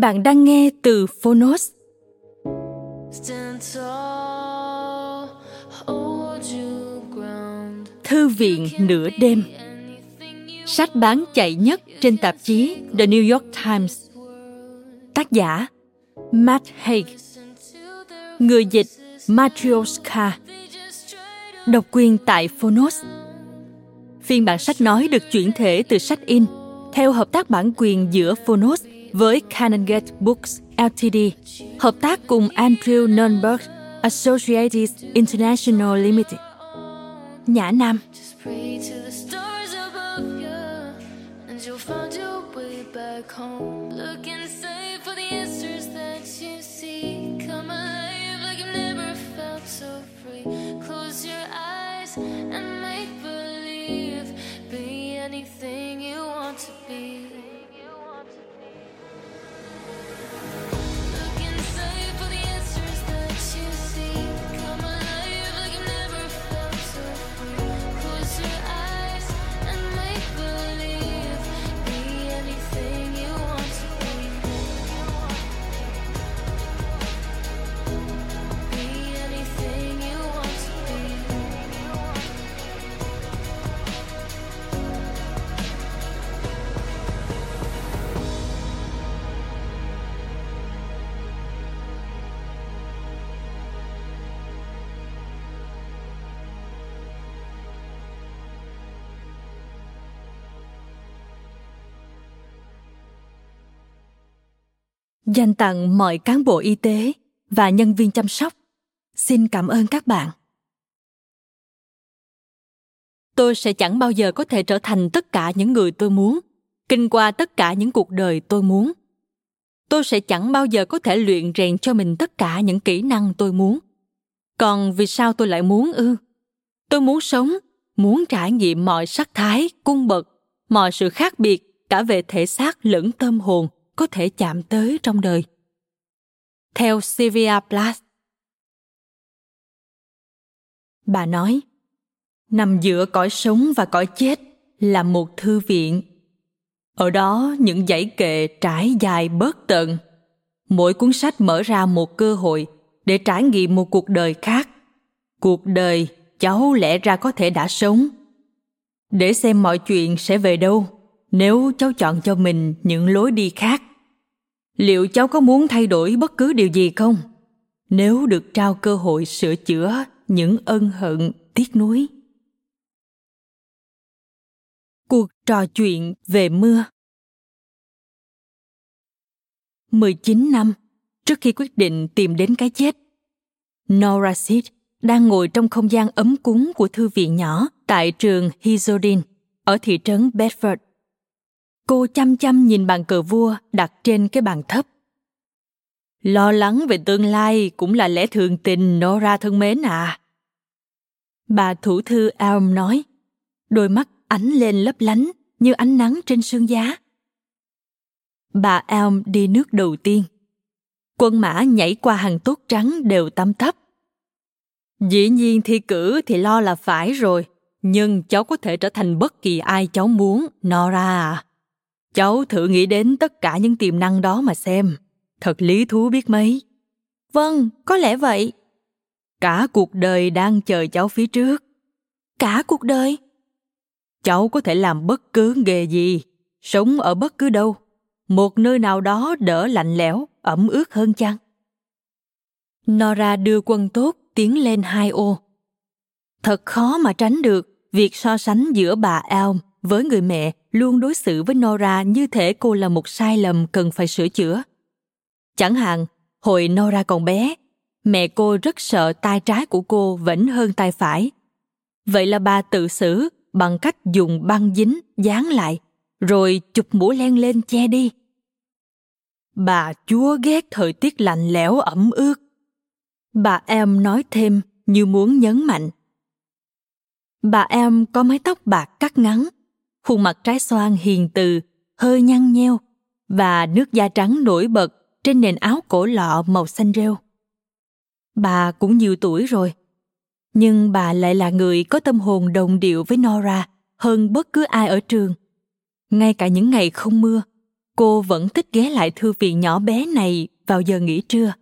Bạn đang nghe từ Phonos. Thư viện nửa đêm. Sách bán chạy nhất trên tạp chí The New York Times. Tác giả Matt Haig. Người dịch Matryoshka. Độc quyền tại Phonos. Phiên bản sách nói được chuyển thể từ sách in theo hợp tác bản quyền giữa Phonos với Canongate Books Ltd, hợp tác cùng Andrew Nunberg Associated International Limited. Nhã Nam. Dành tặng mọi cán bộ y tế và nhân viên chăm sóc. Xin cảm ơn các bạn. Tôi sẽ chẳng bao giờ có thể trở thành tất cả những người tôi muốn, kinh qua tất cả những cuộc đời tôi muốn. Tôi sẽ chẳng bao giờ có thể luyện rèn cho mình tất cả những kỹ năng tôi muốn. Còn vì sao tôi lại muốn ư? Tôi muốn sống, muốn trải nghiệm mọi sắc thái, cung bậc, mọi sự khác biệt cả về thể xác lẫn tâm hồn có thể chạm tới trong đời. Theo Sylvia Plath, bà nói, nằm giữa cõi sống và cõi chết là một thư viện. Ở đó những dãy kệ trải dài bớt tận. Mỗi cuốn sách mở ra một cơ hội để trải nghiệm một cuộc đời khác. Cuộc đời cháu lẽ ra có thể đã sống. Để xem mọi chuyện sẽ về đâu nếu cháu chọn cho mình những lối đi khác, liệu cháu có muốn thay đổi bất cứ điều gì không? Nếu được trao cơ hội sửa chữa những ân hận, tiếc nuối. Cuộc trò chuyện về mưa. 19 năm trước khi quyết định tìm đến cái chết, Nora Seed đang ngồi trong không gian ấm cúng của thư viện nhỏ tại trường Hizodin ở thị trấn Bedford cô chăm chăm nhìn bàn cờ vua đặt trên cái bàn thấp. Lo lắng về tương lai cũng là lẽ thường tình nora thân mến à. Bà thủ thư elm nói, đôi mắt ánh lên lấp lánh như ánh nắng trên sương giá. Bà elm đi nước đầu tiên. Quân mã nhảy qua hàng tốt trắng đều tăm thấp dĩ nhiên thi cử thì lo là phải rồi, nhưng cháu có thể trở thành bất kỳ ai cháu muốn nora à. Cháu thử nghĩ đến tất cả những tiềm năng đó mà xem. Thật lý thú biết mấy. Vâng, có lẽ vậy. Cả cuộc đời đang chờ cháu phía trước. Cả cuộc đời? Cháu có thể làm bất cứ nghề gì, sống ở bất cứ đâu. Một nơi nào đó đỡ lạnh lẽo, ẩm ướt hơn chăng? Nora đưa quân tốt tiến lên hai ô. Thật khó mà tránh được việc so sánh giữa bà Elm với người mẹ luôn đối xử với Nora như thể cô là một sai lầm cần phải sửa chữa. Chẳng hạn, hồi Nora còn bé, mẹ cô rất sợ tay trái của cô vẫn hơn tay phải. Vậy là bà tự xử bằng cách dùng băng dính dán lại, rồi chụp mũ len lên che đi. Bà chúa ghét thời tiết lạnh lẽo ẩm ướt. Bà em nói thêm như muốn nhấn mạnh. Bà em có mái tóc bạc cắt ngắn, khuôn mặt trái xoan hiền từ, hơi nhăn nheo và nước da trắng nổi bật trên nền áo cổ lọ màu xanh rêu. Bà cũng nhiều tuổi rồi, nhưng bà lại là người có tâm hồn đồng điệu với Nora hơn bất cứ ai ở trường. Ngay cả những ngày không mưa, cô vẫn thích ghé lại thư viện nhỏ bé này vào giờ nghỉ trưa.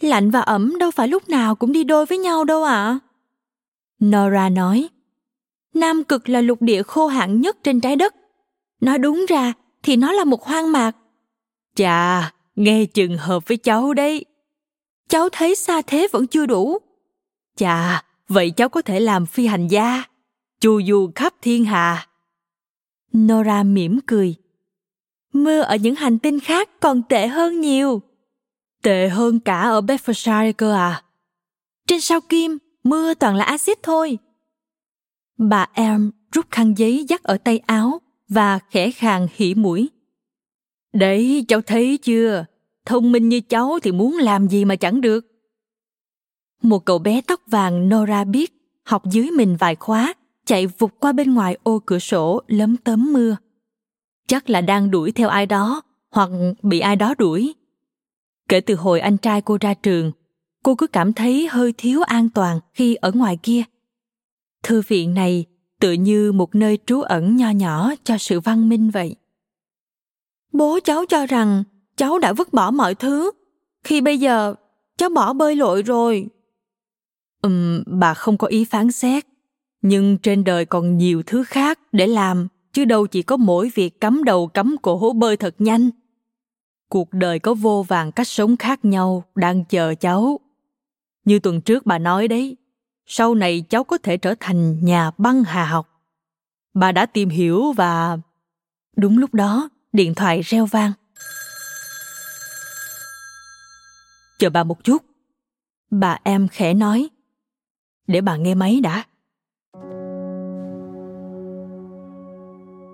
Lạnh và ẩm đâu phải lúc nào cũng đi đôi với nhau đâu ạ. À? Nora nói, Nam cực là lục địa khô hạn nhất trên trái đất. Nói đúng ra thì nó là một hoang mạc. Chà, nghe chừng hợp với cháu đấy. Cháu thấy xa thế vẫn chưa đủ. Chà, vậy cháu có thể làm phi hành gia, chu du khắp thiên hà. Nora mỉm cười. Mưa ở những hành tinh khác còn tệ hơn nhiều. Tệ hơn cả ở Bedfordshire cơ à? Trên sao kim, mưa toàn là axit thôi. Bà Elm rút khăn giấy dắt ở tay áo và khẽ khàng hỉ mũi. Đấy, cháu thấy chưa? Thông minh như cháu thì muốn làm gì mà chẳng được. Một cậu bé tóc vàng Nora biết học dưới mình vài khóa, chạy vụt qua bên ngoài ô cửa sổ lấm tấm mưa. Chắc là đang đuổi theo ai đó hoặc bị ai đó đuổi. Kể từ hồi anh trai cô ra trường, cô cứ cảm thấy hơi thiếu an toàn khi ở ngoài kia. Thư viện này tựa như một nơi trú ẩn nho nhỏ cho sự văn minh vậy. Bố cháu cho rằng cháu đã vứt bỏ mọi thứ, khi bây giờ cháu bỏ bơi lội rồi. Ừm, bà không có ý phán xét, nhưng trên đời còn nhiều thứ khác để làm, chứ đâu chỉ có mỗi việc cắm đầu cắm cổ bơi thật nhanh. Cuộc đời có vô vàng cách sống khác nhau đang chờ cháu. Như tuần trước bà nói đấy, sau này cháu có thể trở thành nhà băng hà học. Bà đã tìm hiểu và... Đúng lúc đó, điện thoại reo vang. Chờ bà một chút. Bà em khẽ nói. Để bà nghe máy đã.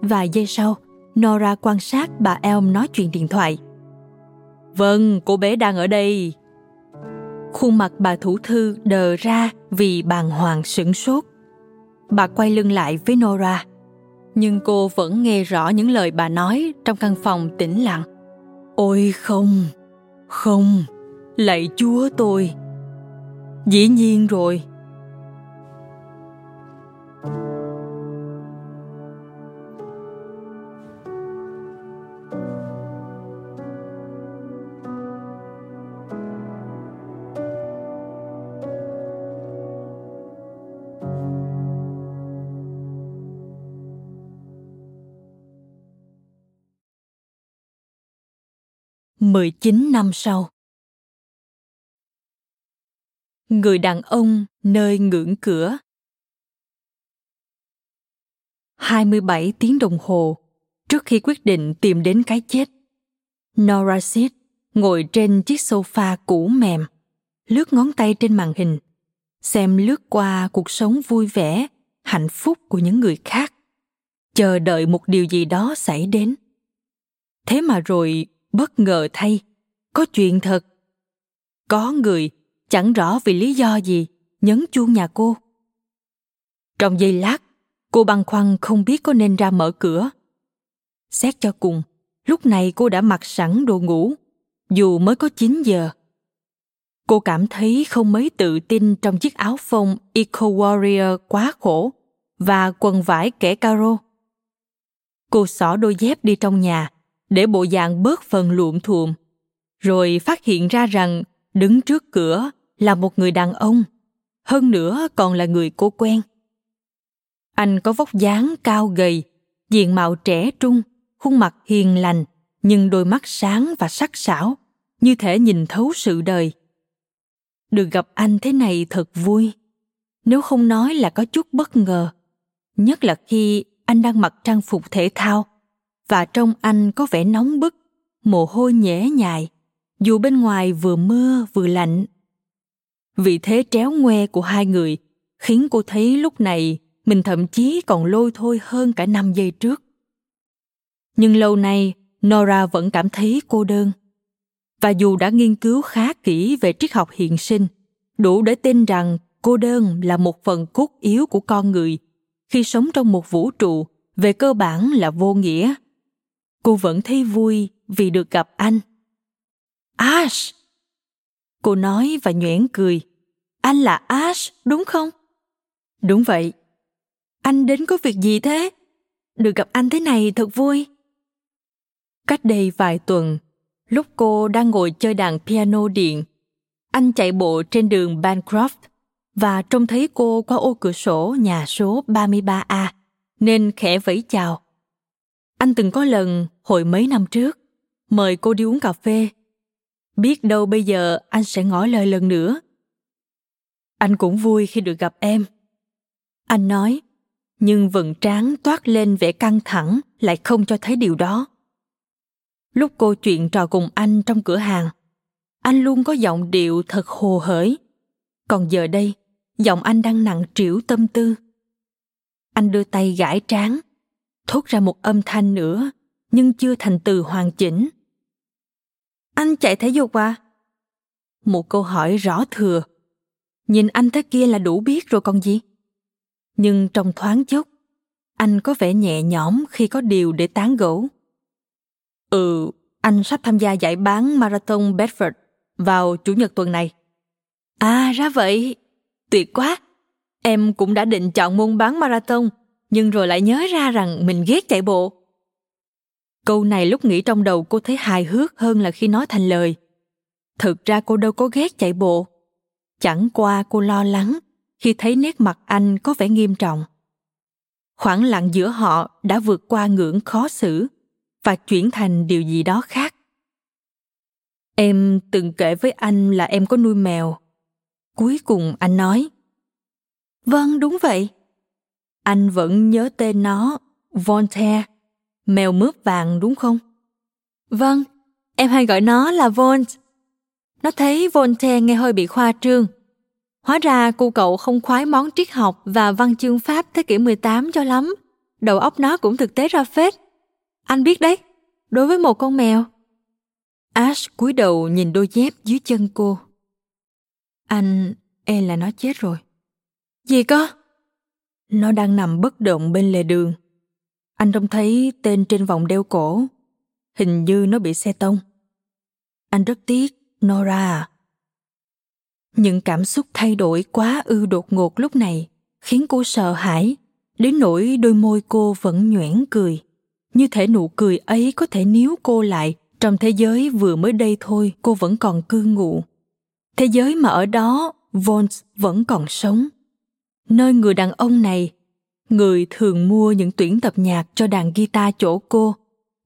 Vài giây sau, Nora quan sát bà Elm nói chuyện điện thoại. Vâng, cô bé đang ở đây. Khuôn mặt bà thủ thư đờ ra vì bàng hoàng sửng sốt. Bà quay lưng lại với Nora, nhưng cô vẫn nghe rõ những lời bà nói trong căn phòng tĩnh lặng. Ôi không, không, lạy chúa tôi. Dĩ nhiên rồi, 19 năm sau. Người đàn ông nơi ngưỡng cửa 27 tiếng đồng hồ trước khi quyết định tìm đến cái chết. Nora Sid ngồi trên chiếc sofa cũ mềm, lướt ngón tay trên màn hình, xem lướt qua cuộc sống vui vẻ, hạnh phúc của những người khác, chờ đợi một điều gì đó xảy đến. Thế mà rồi bất ngờ thay có chuyện thật có người, chẳng rõ vì lý do gì, nhấn chuông nhà cô trong giây lát, cô băn khoăn không biết có nên ra mở cửa xét cho cùng, lúc này cô đã mặc sẵn đồ ngủ, dù mới có 9 giờ. Cô cảm thấy không mấy tự tin trong chiếc áo phông Eco Warrior quá khổ và quần vải kẻ caro. Cô xỏ đôi dép đi trong nhà để bộ dạng bớt phần luộm thuộm rồi phát hiện ra rằng đứng trước cửa là một người đàn ông, hơn nữa còn là người cô quen. Anh có vóc dáng cao gầy, diện mạo trẻ trung, khuôn mặt hiền lành, nhưng đôi mắt sáng và sắc sảo, như thể nhìn thấu sự đời. Được gặp anh thế này thật vui. Nếu không nói là có chút bất ngờ, nhất là khi anh đang mặc trang phục thể thao và trông anh có vẻ nóng bức, mồ hôi nhễ nhại, dù bên ngoài vừa mưa vừa lạnh. Vì thế tréo ngoe của hai người khiến cô thấy lúc này mình thậm chí còn lôi thôi hơn cả năm giây trước. Nhưng lâu nay, nora vẫn cảm thấy cô đơn. Và dù đã nghiên cứu khá kỹ về triết học hiện sinh, đủ để tin rằng cô đơn là một phần cốt yếu của con người khi sống trong một vũ trụ về cơ bản là vô nghĩa cô vẫn thấy vui vì được gặp anh. Ash! Cô nói và nhoẻn cười. Anh là ash, đúng không? Đúng vậy. Anh đến có việc gì thế? Được gặp anh thế này thật vui. Cách đây vài tuần, lúc cô đang ngồi chơi đàn piano điện, anh chạy bộ trên đường Bancroft và trông thấy cô qua ô cửa sổ nhà số 33A nên khẽ vẫy chào. Anh từng có lần hồi mấy năm trước mời cô đi uống cà phê. Biết đâu bây giờ anh sẽ ngỏ lời lần nữa. Anh cũng vui khi được gặp em. Anh nói, nhưng vầng trán toát lên vẻ căng thẳng lại không cho thấy điều đó. Lúc cô chuyện trò cùng anh trong cửa hàng, anh luôn có giọng điệu thật hồ hởi. Còn giờ đây, giọng anh đang nặng trĩu tâm tư. Anh đưa tay gãi trán, thốt ra một âm thanh nữa, nhưng chưa thành từ hoàn chỉnh. Anh chạy thể dục à? Một câu hỏi rõ thừa. Nhìn anh thế kia là đủ biết rồi còn gì. Nhưng trong thoáng chốc, anh có vẻ nhẹ nhõm khi có điều để tán gẫu. Ừ, anh sắp tham gia giải bán Marathon Bedford vào chủ nhật tuần này. À ra vậy, tuyệt quá. Em cũng đã định chọn môn bán marathon, nhưng rồi lại nhớ ra rằng mình ghét chạy bộ. Câu này lúc nghĩ trong đầu cô thấy hài hước hơn là khi nói thành lời. Thực ra cô đâu có ghét chạy bộ. Chẳng qua cô lo lắng khi thấy nét mặt anh có vẻ nghiêm trọng. Khoảng lặng giữa họ đã vượt qua ngưỡng khó xử và chuyển thành điều gì đó khác. Em từng kể với anh là em có nuôi mèo. Cuối cùng anh nói. Vâng, đúng vậy. Anh vẫn nhớ tên nó, Voltaire, mèo mướp vàng đúng không? Vâng, em hay gọi nó là Volt. Nó thấy Voltaire nghe hơi bị khoa trương. Hóa ra cô cậu không khoái món triết học và văn chương Pháp thế kỷ 18 cho lắm. Đầu óc nó cũng thực tế ra phết. Anh biết đấy, đối với một con mèo, Ash cúi đầu nhìn đôi dép dưới chân cô. Anh e là nó chết rồi. Gì cơ? Nó đang nằm bất động bên lề đường. Anh trông thấy tên trên vòng đeo cổ. Hình như nó bị xe tông. Anh rất tiếc, Nora. À. Những cảm xúc thay đổi quá ư đột ngột lúc này khiến cô sợ hãi, đến nỗi đôi môi cô vẫn nhoẻn cười. Như thể nụ cười ấy có thể níu cô lại trong thế giới vừa mới đây thôi cô vẫn còn cư ngụ thế giới mà ở đó Vons vẫn còn sống nơi người đàn ông này người thường mua những tuyển tập nhạc cho đàn guitar chỗ cô,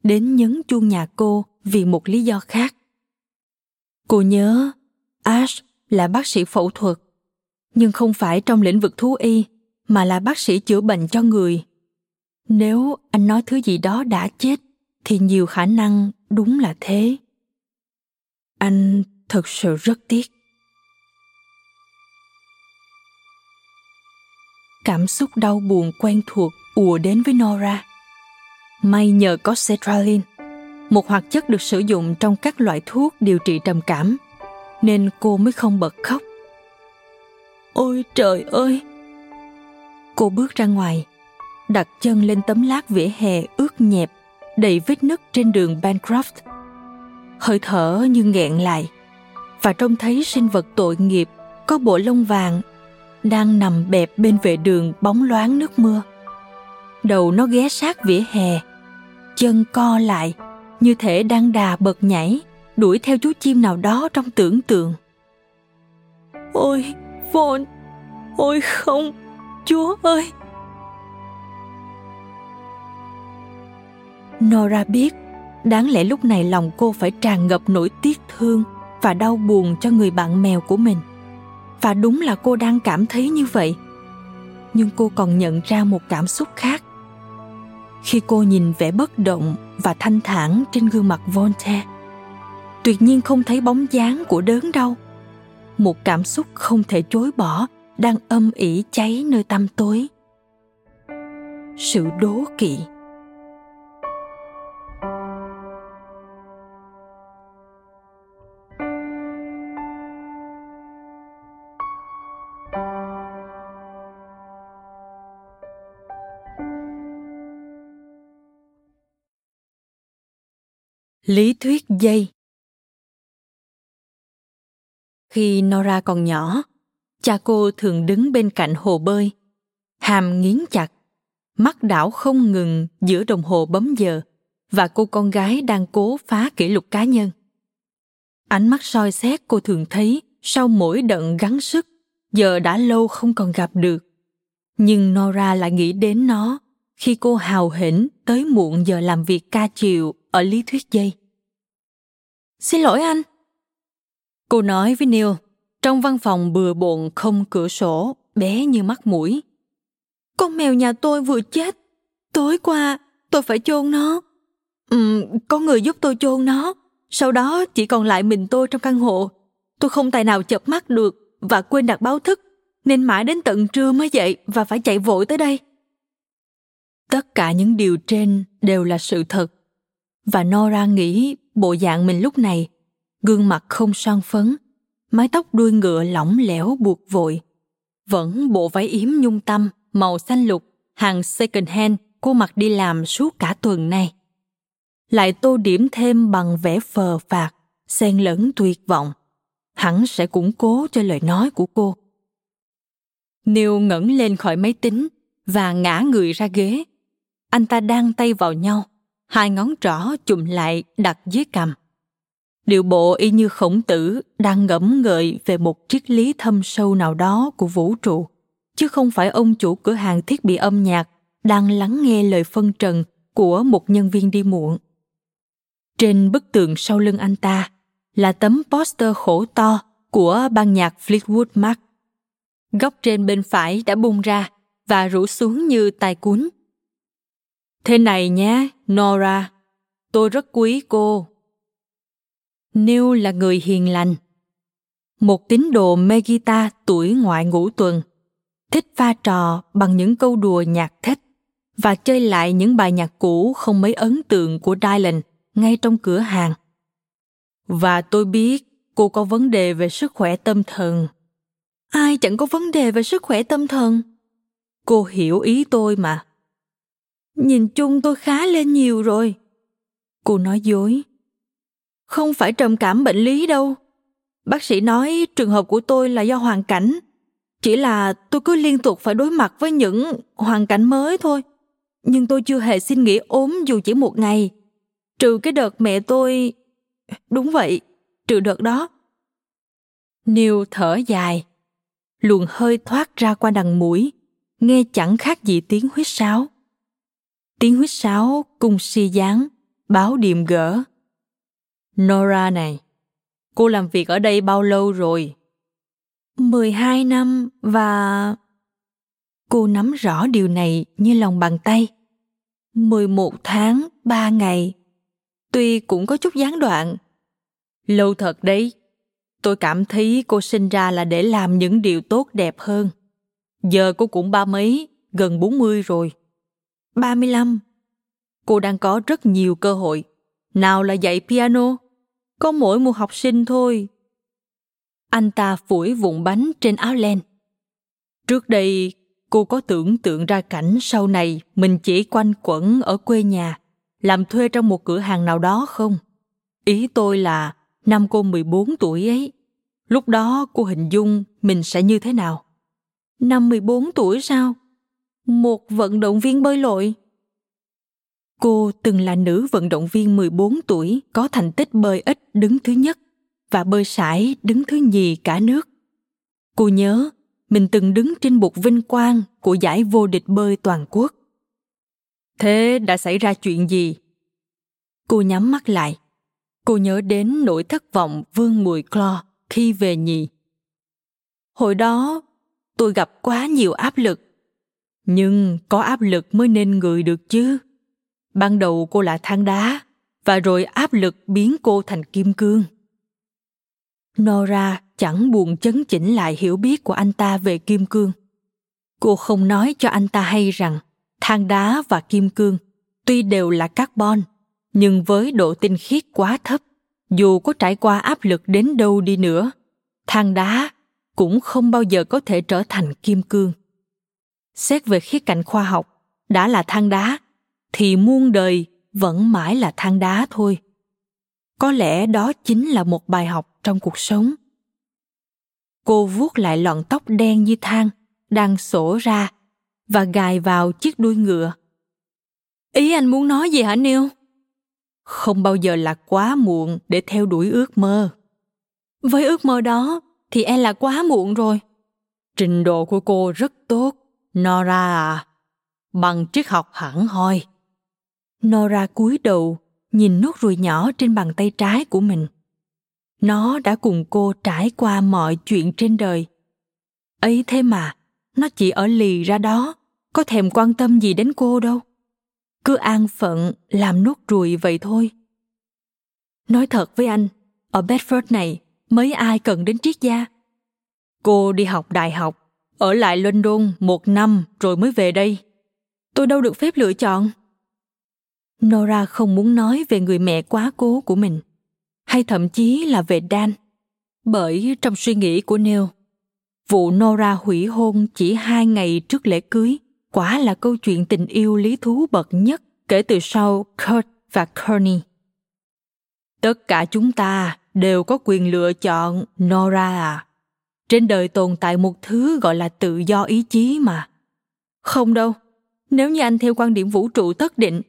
đến nhấn chuông nhà cô vì một lý do khác. Cô nhớ, ash là bác sĩ phẫu thuật, nhưng không phải trong lĩnh vực thú y, mà là bác sĩ chữa bệnh cho người. Nếu anh nói thứ gì đó đã chết, thì nhiều khả năng đúng là thế. Anh thật sự rất tiếc. Cảm xúc đau buồn quen thuộc ùa đến với nora. May nhờ có sertraline một hoạt chất được sử dụng trong các loại thuốc điều trị trầm cảm, nên cô mới không bật khóc. Ôi trời ơi! Cô bước ra ngoài, đặt chân lên tấm lát vỉa hè ướt nhẹp, đầy vết nứt trên đường Bancroft. Hơi thở như nghẹn lại, và trông thấy sinh vật tội nghiệp có bộ lông vàng đang nằm bẹp bên vệ đường bóng loáng nước mưa. Đầu nó ghé sát vỉa hè, chân co lại như thể đang đà bật nhảy đuổi theo chú chim nào đó trong tưởng tượng. Ôi, Von, ôi không, Chúa ơi! Nora biết, đáng lẽ lúc này lòng cô phải tràn ngập nỗi tiếc thương và đau buồn cho người bạn mèo của mình. Và đúng là cô đang cảm thấy như vậy. Nhưng cô còn nhận ra một cảm xúc khác. Khi cô nhìn vẻ bất động và thanh thản trên gương mặt Voltaire, tuyệt nhiên không thấy bóng dáng của đớn đau. Một cảm xúc không thể chối bỏ đang âm ỉ cháy nơi tăm tối. Sự đố kỵ Lý thuyết dây Khi Nora còn nhỏ, cha cô thường đứng bên cạnh hồ bơi, hàm nghiến chặt, mắt đảo không ngừng giữa đồng hồ bấm giờ và cô con gái đang cố phá kỷ lục cá nhân. Ánh mắt soi xét cô thường thấy sau mỗi đợt gắng sức, giờ đã lâu không còn gặp được. Nhưng Nora lại nghĩ đến nó khi cô hào hĩnh tới muộn giờ làm việc ca chiều ở lý thuyết dây. Xin lỗi anh. Cô nói với Neil, trong văn phòng bừa bộn không cửa sổ, bé như mắt mũi. Con mèo nhà tôi vừa chết. Tối qua, tôi phải chôn nó. Ừ, có người giúp tôi chôn nó. Sau đó chỉ còn lại mình tôi trong căn hộ. Tôi không tài nào chợp mắt được và quên đặt báo thức, nên mãi đến tận trưa mới dậy và phải chạy vội tới đây. Tất cả những điều trên đều là sự thật. Và Nora nghĩ bộ dạng mình lúc này, gương mặt không son phấn, mái tóc đuôi ngựa lỏng lẻo buộc vội. Vẫn bộ váy yếm nhung tâm, màu xanh lục, hàng second hand cô mặc đi làm suốt cả tuần nay Lại tô điểm thêm bằng vẻ phờ phạt, xen lẫn tuyệt vọng. Hẳn sẽ củng cố cho lời nói của cô. Neil ngẩng lên khỏi máy tính và ngã người ra ghế. Anh ta đang tay vào nhau, hai ngón trỏ chùm lại đặt dưới cằm. Điệu bộ y như khổng tử đang ngẫm ngợi về một triết lý thâm sâu nào đó của vũ trụ, chứ không phải ông chủ cửa hàng thiết bị âm nhạc đang lắng nghe lời phân trần của một nhân viên đi muộn. Trên bức tường sau lưng anh ta là tấm poster khổ to của ban nhạc Fleetwood Mac. Góc trên bên phải đã bung ra và rủ xuống như tài cuốn Thế này nhé, Nora, tôi rất quý cô. Neil là người hiền lành. Một tín đồ mê guitar tuổi ngoại ngũ tuần, thích pha trò bằng những câu đùa nhạc thích và chơi lại những bài nhạc cũ không mấy ấn tượng của Dylan ngay trong cửa hàng. Và tôi biết cô có vấn đề về sức khỏe tâm thần. Ai chẳng có vấn đề về sức khỏe tâm thần? Cô hiểu ý tôi mà nhìn chung tôi khá lên nhiều rồi. Cô nói dối. Không phải trầm cảm bệnh lý đâu. Bác sĩ nói trường hợp của tôi là do hoàn cảnh. Chỉ là tôi cứ liên tục phải đối mặt với những hoàn cảnh mới thôi. Nhưng tôi chưa hề xin nghỉ ốm dù chỉ một ngày. Trừ cái đợt mẹ tôi đúng vậy, trừ đợt đó. Niu thở dài. Luồng hơi thoát ra qua đằng mũi. Nghe chẳng khác gì tiếng huýt sáo tiếng huýt sáo cung si dáng báo điềm gỡ nora này cô làm việc ở đây bao lâu rồi? 12 năm và cô nắm rõ điều này như lòng bàn tay. 11 tháng 3 ngày. Tuy cũng có chút gián đoạn. Lâu thật đấy. Tôi cảm thấy cô sinh ra là để làm những điều tốt đẹp hơn. Giờ cô cũng ba mấy gần bốn mươi rồi 35. Cô đang có rất nhiều cơ hội. Nào là dạy piano, có mỗi một học sinh thôi. Anh ta phủi vụn bánh trên áo len. Trước đây, cô có tưởng tượng ra cảnh sau này mình chỉ quanh quẩn ở quê nhà, làm thuê trong một cửa hàng nào đó không? Ý tôi là năm cô 14 tuổi ấy, lúc đó cô hình dung mình sẽ như thế nào? Năm 14 tuổi sao? Một vận động viên bơi lội. Cô từng là nữ vận động viên 14 tuổi có thành tích bơi ít đứng thứ nhất và bơi sải đứng thứ nhì cả nước. Cô nhớ mình từng đứng trên bục vinh quang của giải vô địch bơi toàn quốc. Thế đã xảy ra chuyện gì? Cô nhắm mắt lại. Cô nhớ đến nỗi thất vọng vương mùi clo khi về nhì. Hồi đó, tôi gặp quá nhiều áp lực. Nhưng có áp lực mới nên người được chứ. Ban đầu cô là than đá, và rồi áp lực biến cô thành kim cương. Nora chẳng buồn chấn chỉnh lại hiểu biết của anh ta về kim cương. Cô không nói cho anh ta hay rằng than đá và kim cương tuy đều là carbon, nhưng với độ tinh khiết quá thấp, dù có trải qua áp lực đến đâu đi nữa, than đá cũng không bao giờ có thể trở thành kim cương. Xét về khía cạnh khoa học, đã là than đá, thì muôn đời vẫn mãi là than đá thôi. Có lẽ đó chính là một bài học trong cuộc sống. Cô vuốt lại lọn tóc đen như than, đang sổ ra và gài vào chiếc đuôi ngựa. Ý anh muốn nói gì hả Neil? Không bao giờ là quá muộn để theo đuổi ước mơ. Với ước mơ đó thì em là quá muộn rồi. Trình độ của cô rất tốt, Nora à. Bằng triết học hẳn hoi. Nora cúi đầu, nhìn nốt ruồi nhỏ trên bàn tay trái của mình. Nó đã cùng cô trải qua mọi chuyện trên đời. Ấy thế mà, nó chỉ ở lì ra đó, có thèm quan tâm gì đến cô đâu. Cứ an phận làm nốt ruồi vậy thôi. Nói thật với anh, ở Bedford này mấy ai cần đến triết gia. Cô đi học đại học, ở lại London một năm rồi mới về đây. Tôi đâu được phép lựa chọn. Nora không muốn nói về người mẹ quá cố của mình, hay thậm chí là về Dan, bởi trong suy nghĩ của Neil, vụ Nora hủy hôn chỉ hai ngày trước lễ cưới quả là câu chuyện tình yêu lý thú bậc nhất kể từ sau Kurt và Kearney. Tất cả chúng ta đều có quyền lựa chọn Nora à. Trên đời tồn tại một thứ gọi là tự do ý chí mà. Không đâu, nếu như anh theo quan điểm vũ trụ tất định.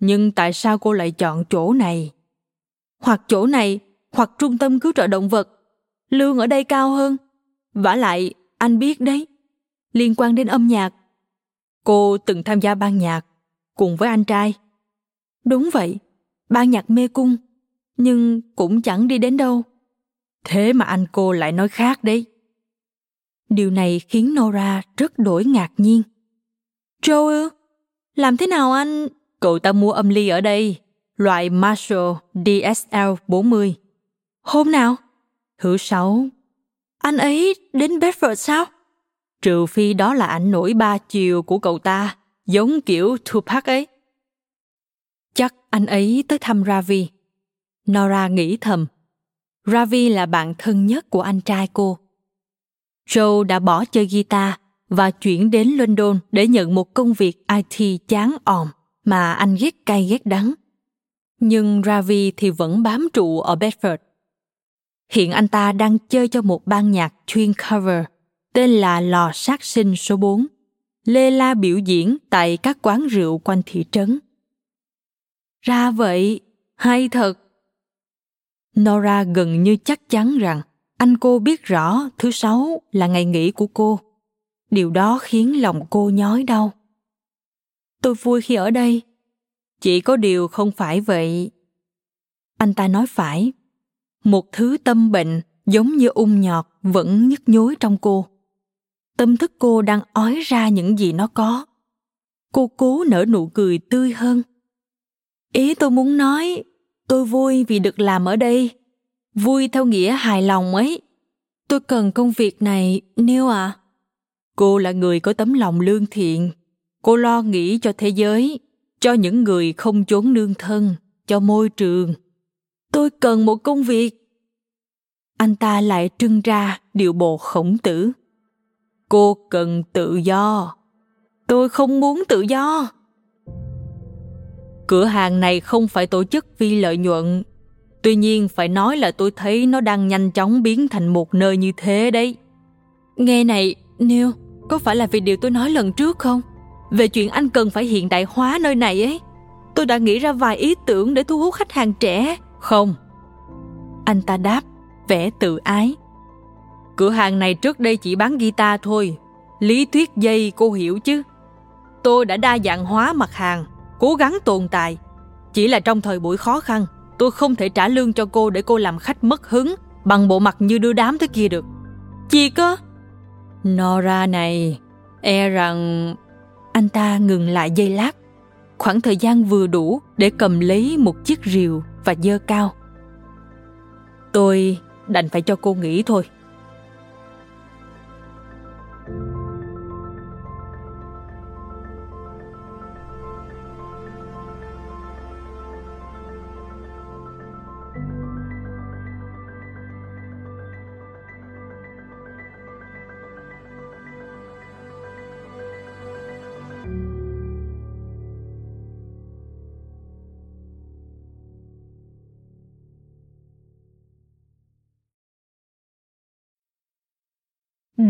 Nhưng tại sao cô lại chọn chỗ này? Hoặc chỗ này, hoặc trung tâm cứu trợ động vật. Lương ở đây cao hơn. vả lại, anh biết đấy. Liên quan đến âm nhạc. Cô từng tham gia ban nhạc, cùng với anh trai. Đúng vậy, ban nhạc mê cung nhưng cũng chẳng đi đến đâu. Thế mà anh cô lại nói khác đấy. Điều này khiến Nora rất đổi ngạc nhiên. Joe làm thế nào anh... Cậu ta mua âm ly ở đây, loại Marshall DSL 40. Hôm nào? Thứ sáu. Anh ấy đến Bedford sao? Trừ phi đó là ảnh nổi ba chiều của cậu ta, giống kiểu Tupac ấy. Chắc anh ấy tới thăm Ravi. Nora nghĩ thầm. Ravi là bạn thân nhất của anh trai cô. Joe đã bỏ chơi guitar và chuyển đến London để nhận một công việc IT chán òm mà anh ghét cay ghét đắng. Nhưng Ravi thì vẫn bám trụ ở Bedford. Hiện anh ta đang chơi cho một ban nhạc chuyên cover tên là Lò Sát Sinh số 4. Lê La biểu diễn tại các quán rượu quanh thị trấn. Ra vậy, hay thật, Nora gần như chắc chắn rằng anh cô biết rõ thứ sáu là ngày nghỉ của cô. Điều đó khiến lòng cô nhói đau. Tôi vui khi ở đây. Chỉ có điều không phải vậy. Anh ta nói phải. Một thứ tâm bệnh giống như ung nhọt vẫn nhức nhối trong cô. Tâm thức cô đang ói ra những gì nó có. Cô cố nở nụ cười tươi hơn. Ý tôi muốn nói tôi vui vì được làm ở đây. Vui theo nghĩa hài lòng ấy. Tôi cần công việc này nêu à cô là người có tấm lòng lương thiện. Cô lo nghĩ cho thế giới, cho những người không chốn nương thân, cho môi trường. Tôi cần một công việc. Anh ta lại trưng ra điệu bộ khổng tử. Cô cần tự do. Tôi không muốn tự do cửa hàng này không phải tổ chức vì lợi nhuận. Tuy nhiên phải nói là tôi thấy nó đang nhanh chóng biến thành một nơi như thế đấy. Nghe này neil có phải là vì điều tôi nói lần trước không? Về chuyện anh cần phải hiện đại hóa nơi này ấy tôi đã nghĩ ra vài ý tưởng để thu hút khách hàng trẻ. Không. Anh ta đáp vẻ tự ái. Cửa hàng này trước đây chỉ bán guitar thôi. Lý thuyết dây cô hiểu chứ. Tôi đã đa dạng hóa mặt hàng, cố gắng tồn tại. Chỉ là trong thời buổi khó khăn, tôi không thể trả lương cho cô để cô làm khách mất hứng bằng bộ mặt như đưa đám thế kia được. Chi cơ? Nora này, e rằng... Anh ta ngừng lại giây lát. Khoảng thời gian vừa đủ để cầm lấy một chiếc rìu và dơ cao. Tôi đành phải cho cô nghỉ thôi.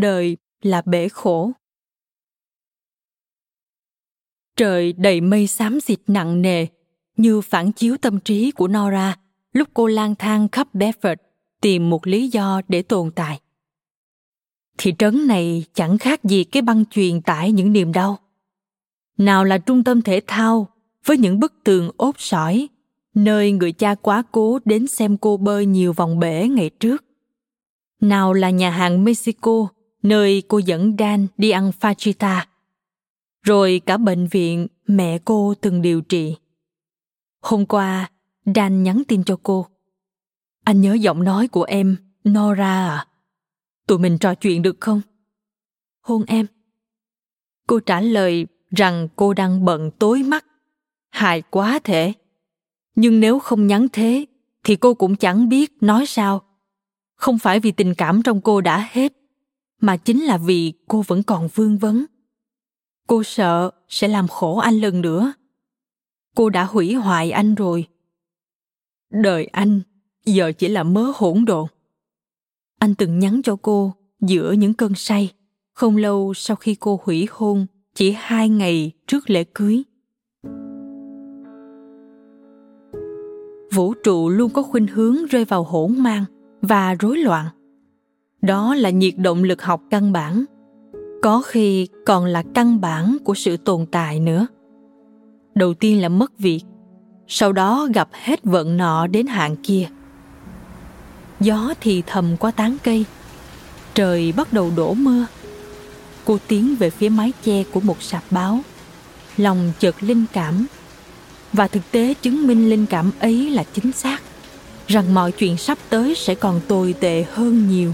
Đời là bể khổ. Trời đầy mây xám xịt nặng nề, như phản chiếu tâm trí của nora lúc cô lang thang khắp bedford tìm một lý do để tồn tại. Thị trấn này chẳng khác gì cái băng truyền tải những niềm đau. Nào là trung tâm thể thao với những bức tường ốp sỏi, nơi người cha quá cố đến xem cô bơi nhiều vòng bể ngày trước. Nào là nhà hàng mexico nơi cô dẫn Dan đi ăn fajita. Rồi cả bệnh viện mẹ cô từng điều trị. Hôm qua, Dan nhắn tin cho cô. Anh nhớ giọng nói của em, Nora à? Tụi mình trò chuyện được không? Hôn em. Cô trả lời rằng cô đang bận tối mắt. Hài quá thể. Nhưng nếu không nhắn thế, thì cô cũng chẳng biết nói sao. Không phải vì tình cảm trong cô đã hết, mà chính là vì cô vẫn còn vương vấn. Cô sợ sẽ làm khổ anh lần nữa. Cô đã hủy hoại anh rồi. Đời anh giờ chỉ là mớ hỗn độn. Anh từng nhắn cho cô giữa những cơn say. Không lâu sau khi cô hủy hôn, chỉ hai ngày trước lễ cưới. Vũ trụ luôn có khuynh hướng rơi vào hỗn mang và rối loạn đó là nhiệt động lực học căn bản. Có khi còn là căn bản của sự tồn tại nữa. Đầu tiên là mất việc, sau đó gặp hết vận nọ đến hạn kia. Gió thì thầm qua tán cây, trời bắt đầu đổ mưa. Cô tiến về phía mái che của một sạp báo. Lòng chợt linh cảm, và thực tế chứng minh linh cảm ấy là chính xác, rằng mọi chuyện sắp tới sẽ còn tồi tệ hơn nhiều.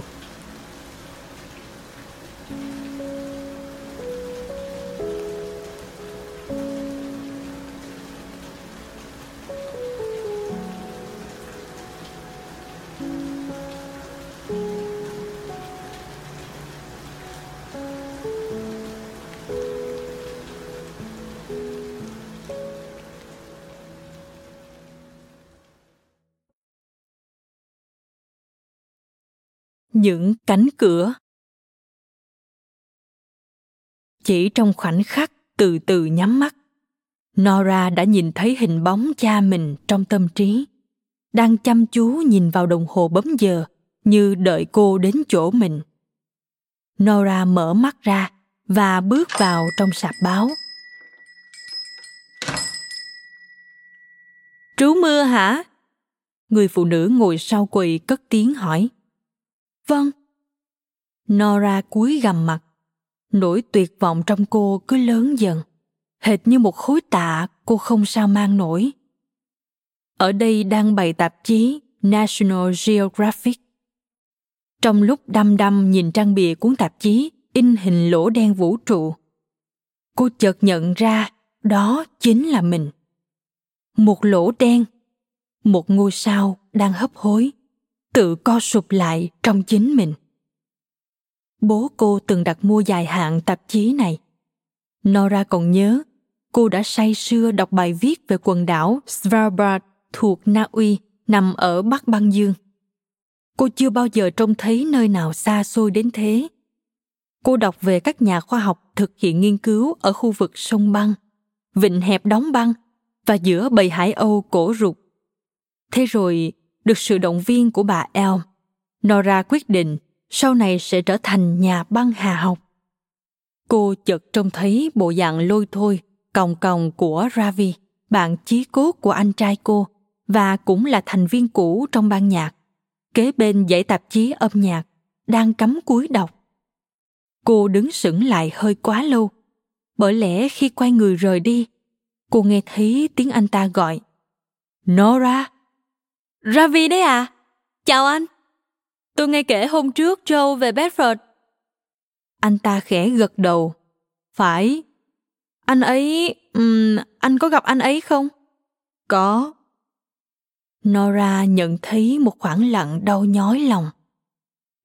Những cánh cửa. Chỉ trong khoảnh khắc, từ từ nhắm mắt, nora đã nhìn thấy hình bóng cha mình trong tâm trí, đang chăm chú nhìn vào đồng hồ bấm giờ như đợi cô đến chỗ mình. Nora mở mắt ra và bước vào trong sạp báo. Trú mưa hả? Người phụ nữ ngồi sau quầy cất tiếng hỏi. Vâng. Nora cúi gằm mặt. Nỗi tuyệt vọng trong cô cứ lớn dần. Hệt như một khối tạ cô không sao mang nổi. Ở đây đang bày tạp chí National Geographic. Trong lúc đăm đăm nhìn trang bìa cuốn tạp chí in hình lỗ đen vũ trụ, cô chợt nhận ra đó chính là mình. Một lỗ đen, một ngôi sao đang hấp hối tự co sụp lại trong chính mình. Bố cô từng đặt mua dài hạn tạp chí này. Nora còn nhớ, cô đã say sưa đọc bài viết về quần đảo svalbard thuộc na uy nằm ở bắc băng dương. Cô chưa bao giờ trông thấy nơi nào xa xôi đến thế. Cô đọc về các nhà khoa học thực hiện nghiên cứu ở khu vực sông băng, vịnh hẹp đóng băng và giữa bầy hải âu cổ rục thế rồi được sự động viên của bà El, Nora quyết định sau này sẽ trở thành nhà băng hà học. Cô chợt trông thấy bộ dạng lôi thôi, còng còng của Ravi, bạn chí cốt của anh trai cô và cũng là thành viên cũ trong ban nhạc, kế bên dãy tạp chí âm nhạc, đang cắm cúi đọc. Cô đứng sững lại hơi quá lâu, bởi lẽ khi quay người rời đi, cô nghe thấy tiếng anh ta gọi. Nora! Ravi đấy à? Chào anh! Tôi nghe kể hôm trước Joe về Bedford. Anh ta khẽ gật đầu. Phải. Anh ấy... Um, anh có gặp anh ấy không? Có. Nora nhận thấy một khoảng lặng đau nhói lòng.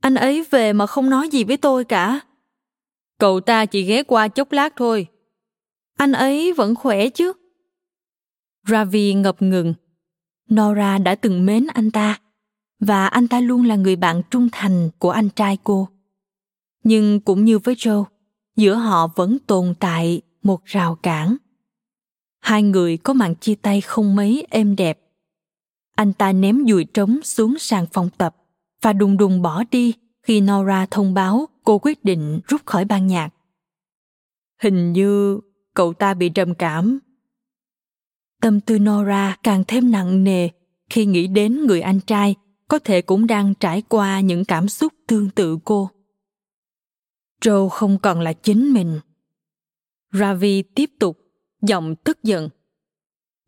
Anh ấy về mà không nói gì với tôi cả. Cậu ta chỉ ghé qua chốc lát thôi. Anh ấy vẫn khỏe chứ? Ravi ngập ngừng. Nora đã từng mến anh ta và anh ta luôn là người bạn trung thành của anh trai cô. Nhưng cũng như với Joe, giữa họ vẫn tồn tại một rào cản. Hai người có màn chia tay không mấy êm đẹp. Anh ta ném dùi trống xuống sàn phòng tập và đùng đùng bỏ đi khi Nora thông báo cô quyết định rút khỏi ban nhạc. Hình như cậu ta bị trầm cảm. Tâm tư Nora càng thêm nặng nề khi nghĩ đến người anh trai có thể cũng đang trải qua những cảm xúc tương tự cô. Joe không còn là chính mình. Ravi tiếp tục, giọng tức giận.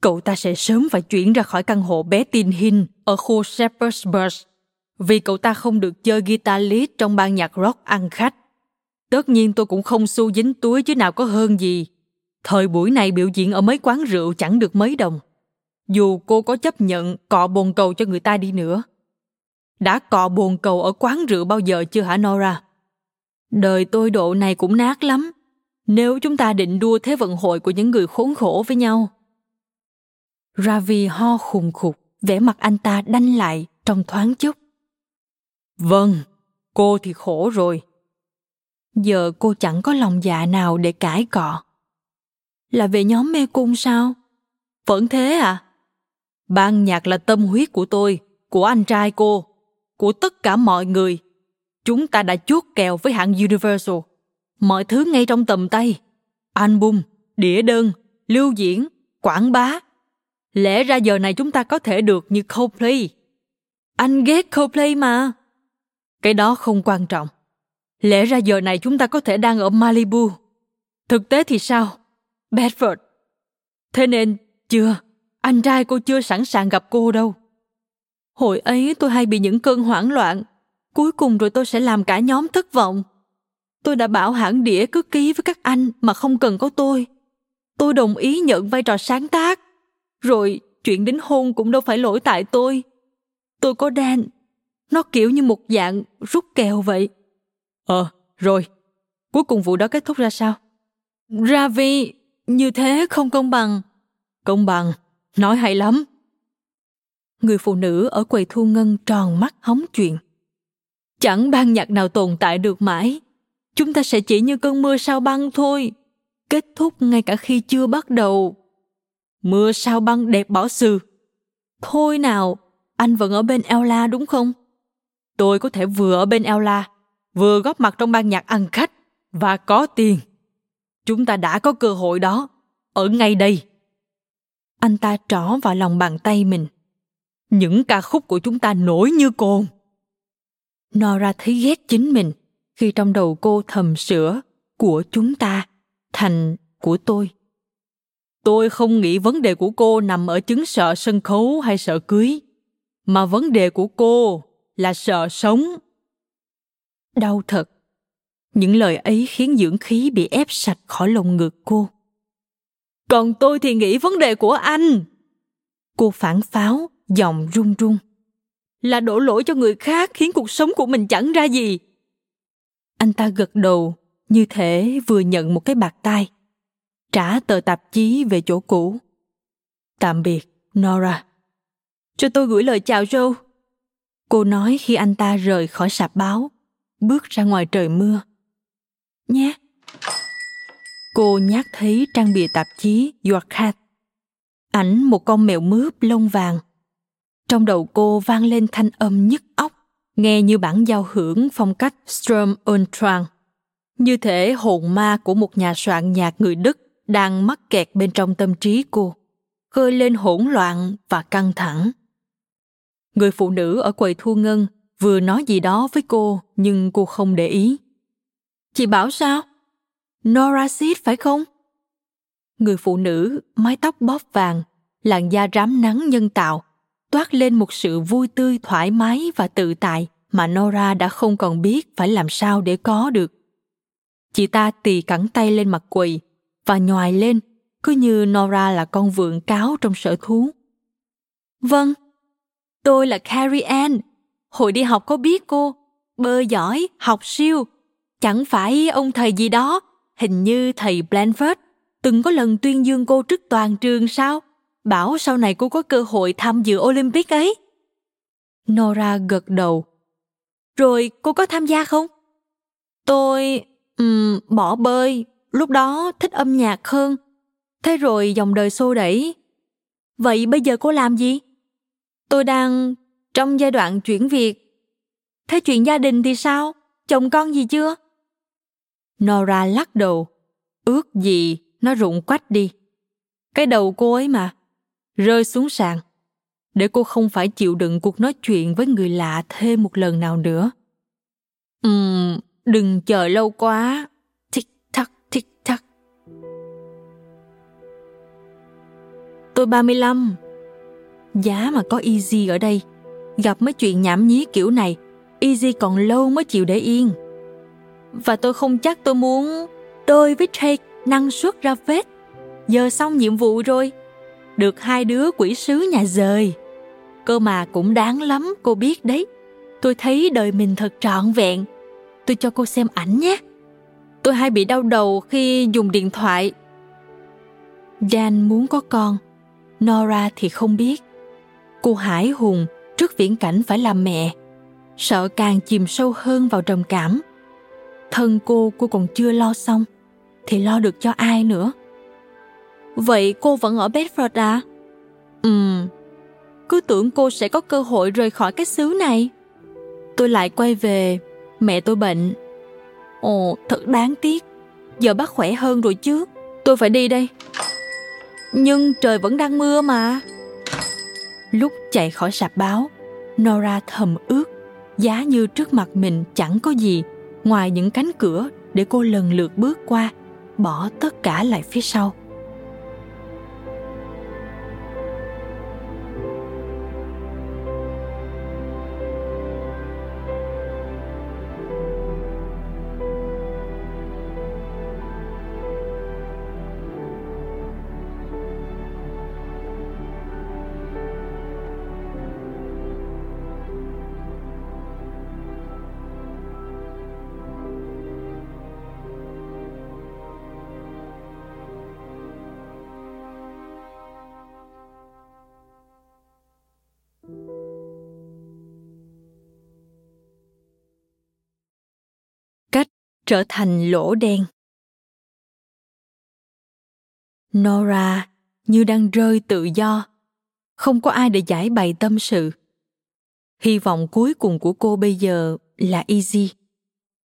Cậu ta sẽ sớm phải chuyển ra khỏi căn hộ bé Tin Hin ở khu Shepherd's Bush vì cậu ta không được chơi guitar lead trong ban nhạc rock ăn khách. Tất nhiên tôi cũng không xu dính túi chứ nào có hơn gì. Thời buổi này biểu diễn ở mấy quán rượu chẳng được mấy đồng. Dù cô có chấp nhận cọ bồn cầu cho người ta đi nữa. Đã cọ bồn cầu ở quán rượu bao giờ chưa hả Nora? Đời tôi độ này cũng nát lắm. Nếu chúng ta định đua thế vận hội của những người khốn khổ với nhau. Ravi ho khùng khục, vẻ mặt anh ta đanh lại trong thoáng chốc. Vâng, cô thì khổ rồi. Giờ cô chẳng có lòng dạ nào để cãi cọ. Là về nhóm mê cung sao? Vẫn thế à? Ban nhạc là tâm huyết của tôi, của anh trai cô, của tất cả mọi người. Chúng ta đã chốt kèo với hãng Universal. Mọi thứ ngay trong tầm tay. Album, đĩa đơn, lưu diễn, quảng bá. Lẽ ra giờ này chúng ta có thể được như Coldplay. Anh ghét Coldplay mà. Cái đó không quan trọng. Lẽ ra giờ này chúng ta có thể đang ở Malibu. Thực tế thì sao? Bedford. Thế nên, chưa, anh trai cô chưa sẵn sàng gặp cô đâu. Hồi ấy tôi hay bị những cơn hoảng loạn. Cuối cùng rồi tôi sẽ làm cả nhóm thất vọng. Tôi đã bảo hãng đĩa cứ ký với các anh mà không cần có tôi. Tôi đồng ý nhận vai trò sáng tác. Rồi chuyện đến hôn cũng đâu phải lỗi tại tôi. Tôi có Dan. Nó kiểu như một dạng rút kèo vậy. Ờ, rồi. Cuối cùng vụ đó kết thúc ra sao? Ravi, như thế không công bằng. Công bằng, nói hay lắm. Người phụ nữ ở quầy thu ngân tròn mắt hóng chuyện. Chẳng ban nhạc nào tồn tại được mãi. Chúng ta sẽ chỉ như cơn mưa sao băng thôi. Kết thúc ngay cả khi chưa bắt đầu. Mưa sao băng đẹp bỏ sừ Thôi nào, anh vẫn ở bên Ella đúng không? Tôi có thể vừa ở bên Ella, vừa góp mặt trong ban nhạc ăn khách và có tiền. Chúng ta đã có cơ hội đó, ở ngay đây. Anh ta trỏ vào lòng bàn tay mình. Những ca khúc của chúng ta nổi như cồn. Nora thấy ghét chính mình khi trong đầu cô thầm sửa của chúng ta thành của tôi. Tôi không nghĩ vấn đề của cô nằm ở chứng sợ sân khấu hay sợ cưới, mà vấn đề của cô là sợ sống. Đau thật. Những lời ấy khiến dưỡng khí bị ép sạch khỏi lồng ngực cô. Còn tôi thì nghĩ vấn đề của anh. Cô phản pháo, giọng run run. Là đổ lỗi cho người khác khiến cuộc sống của mình chẳng ra gì. Anh ta gật đầu, như thể vừa nhận một cái bạc tai. Trả tờ tạp chí về chỗ cũ. Tạm biệt, Nora. Cho tôi gửi lời chào Joe. Cô nói khi anh ta rời khỏi sạp báo, bước ra ngoài trời mưa. Nhé. Cô nhát thấy trang bìa tạp chí Your Cat. Ảnh một con mèo mướp lông vàng. Trong đầu cô vang lên thanh âm nhức óc nghe như bản giao hưởng phong cách Sturm und Drang. Như thể hồn ma của một nhà soạn nhạc người Đức đang mắc kẹt bên trong tâm trí cô, khơi lên hỗn loạn và căng thẳng. Người phụ nữ ở quầy thu ngân vừa nói gì đó với cô nhưng cô không để ý. Chị bảo sao? Nora Seed phải không? Người phụ nữ, mái tóc bóp vàng, làn da rám nắng nhân tạo, toát lên một sự vui tươi thoải mái và tự tại mà Nora đã không còn biết phải làm sao để có được. Chị ta tì cẳng tay lên mặt quầy và nhòi lên, cứ như Nora là con vượn cáo trong sở thú. Vâng, tôi là Carrie Ann. Hồi đi học có biết cô, bơi giỏi, học siêu. Chẳng phải ông thầy gì đó, hình như thầy Blanford, từng có lần tuyên dương cô trước toàn trường sao? Bảo sau này cô có cơ hội tham dự Olympic ấy. Nora gật đầu. Rồi cô có tham gia không? Tôi um, bỏ bơi, lúc đó thích âm nhạc hơn. Thế rồi dòng đời xô đẩy. Vậy bây giờ cô làm gì? Tôi đang trong giai đoạn chuyển việc. Thế chuyện gia đình thì sao? Chồng con gì chưa? Nora lắc đầu. Ước gì nó rụng quách đi. Cái đầu cô ấy mà. Rơi xuống sàn. Để cô không phải chịu đựng cuộc nói chuyện với người lạ thêm một lần nào nữa. Ừm, đừng chờ lâu quá. Thích thắc, thích thắc. Tôi 35. Giá mà có Easy ở đây, gặp mấy chuyện nhảm nhí kiểu này, Easy còn lâu mới chịu để yên. Và tôi không chắc tôi muốn tôi với Jake năng suất ra vết. Giờ xong nhiệm vụ rồi. Được hai đứa quỷ sứ nhà rời. Cơ mà cũng đáng lắm, cô biết đấy. Tôi thấy đời mình thật trọn vẹn. Tôi cho cô xem ảnh nhé. Tôi hay bị đau đầu khi dùng điện thoại. Dan muốn có con. Nora thì không biết. Cô hải hùng trước viễn cảnh phải làm mẹ. Sợ càng chìm sâu hơn vào trầm cảm. Thân cô cô còn chưa lo xong thì lo được cho ai nữa? Vậy cô vẫn ở bedford à? Ừm. Cứ tưởng cô sẽ có cơ hội rời khỏi cái xứ này. Tôi lại quay về mẹ tôi bệnh. Ồ thật đáng tiếc. Giờ bác khỏe hơn rồi chứ. Tôi phải đi đây. Nhưng trời vẫn đang mưa mà. Lúc chạy khỏi sạp báo nora thầm ước giá như trước mặt mình chẳng có gì ngoài những cánh cửa để cô lần lượt bước qua, bỏ tất cả lại phía sau. Trở thành lỗ đen nora như đang rơi tự do không có ai để giải bày tâm sự hy vọng cuối cùng của cô bây giờ là easy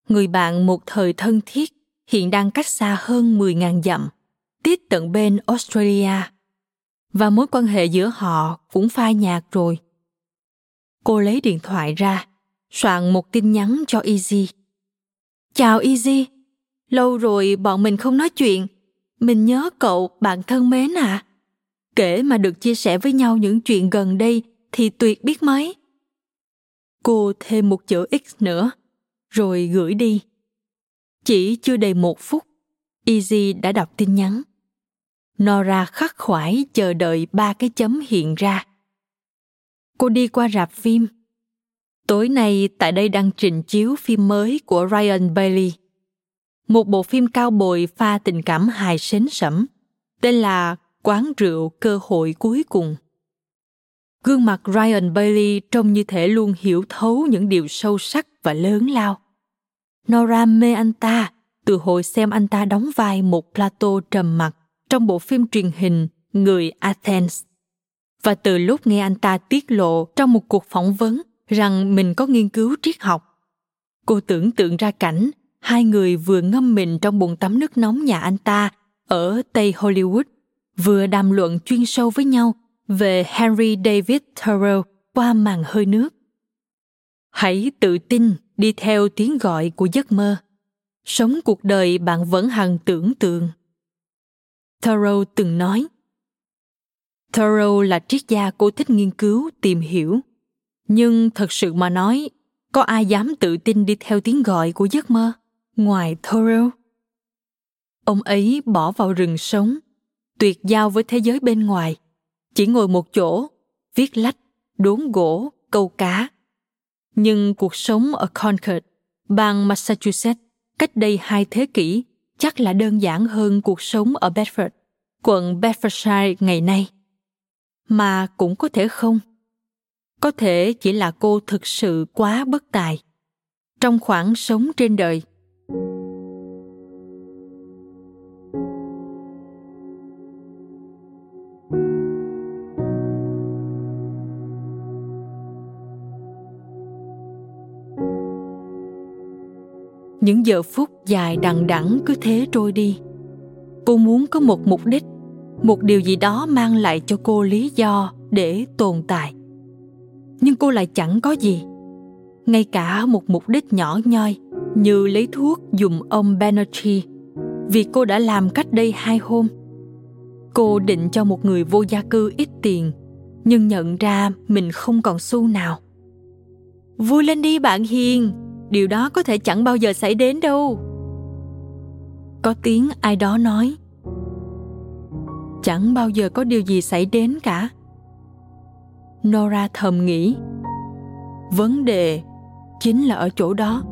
người bạn một thời thân thiết hiện đang cách xa hơn 10.000 dặm, tít tận bên Australia. Và mối quan hệ giữa họ cũng phai nhạt rồi. Cô lấy điện thoại ra, soạn một tin nhắn cho Easy. Chào Easy, lâu rồi bọn mình không nói chuyện. Mình nhớ cậu, bạn thân mến à. Kể mà được chia sẻ với nhau những chuyện gần đây thì tuyệt biết mấy. Cô thêm một chữ X nữa, rồi gửi đi. Chỉ chưa đầy một phút, Easy đã đọc tin nhắn. Nora khắc khoải chờ đợi ba cái chấm hiện ra. Cô đi qua rạp phim, Tối nay tại đây đang trình chiếu phim mới của Ryan Bailey. Một bộ phim cao bồi pha tình cảm hài sến sẩm, tên là Quán rượu cơ hội cuối cùng. Gương mặt Ryan Bailey trông như thể luôn hiểu thấu những điều sâu sắc và lớn lao. Nora mê anh ta từ hồi xem anh ta đóng vai một Plato trầm mặc trong bộ phim truyền hình Người Athens. Và từ lúc nghe anh ta tiết lộ trong một cuộc phỏng vấn rằng mình có nghiên cứu triết học. Cô tưởng tượng ra cảnh hai người vừa ngâm mình trong bồn tắm nước nóng nhà anh ta ở tây hollywood, vừa đàm luận chuyên sâu với nhau về henry david thoreau qua màn hơi nước. Hãy tự tin đi theo tiếng gọi của giấc mơ. Sống cuộc đời bạn vẫn hằng tưởng tượng. Thoreau từng nói, thoreau là triết gia cô thích nghiên cứu, tìm hiểu nhưng thật sự mà nói, có ai dám tự tin đi theo tiếng gọi của giấc mơ? Ngoài thoreau. Ông ấy bỏ vào rừng sống, tuyệt giao với thế giới bên ngoài. Chỉ ngồi một chỗ, viết lách, đốn gỗ, câu cá. Nhưng cuộc sống ở concord, bang massachusetts, cách đây hai thế kỷ, chắc là đơn giản hơn cuộc sống ở bedford, quận bedfordshire ngày nay. Mà cũng có thể không có thể chỉ là cô thực sự quá bất tài. Trong khoảng sống trên đời, những giờ phút dài đằng đẵng cứ thế trôi đi. Cô muốn có một mục đích, một điều gì đó mang lại cho cô lý do để tồn tại nhưng cô lại chẳng có gì. Ngay cả một mục đích nhỏ nhoi như lấy thuốc dùng ông Banerjee vì cô đã làm cách đây hai hôm. Cô định cho một người vô gia cư ít tiền, nhưng nhận ra mình không còn xu nào. Vui lên đi bạn hiền, điều đó có thể chẳng bao giờ xảy đến đâu. Có tiếng ai đó nói, chẳng bao giờ có điều gì xảy đến cả nora thầm nghĩ. Vấn đề chính là ở chỗ đó.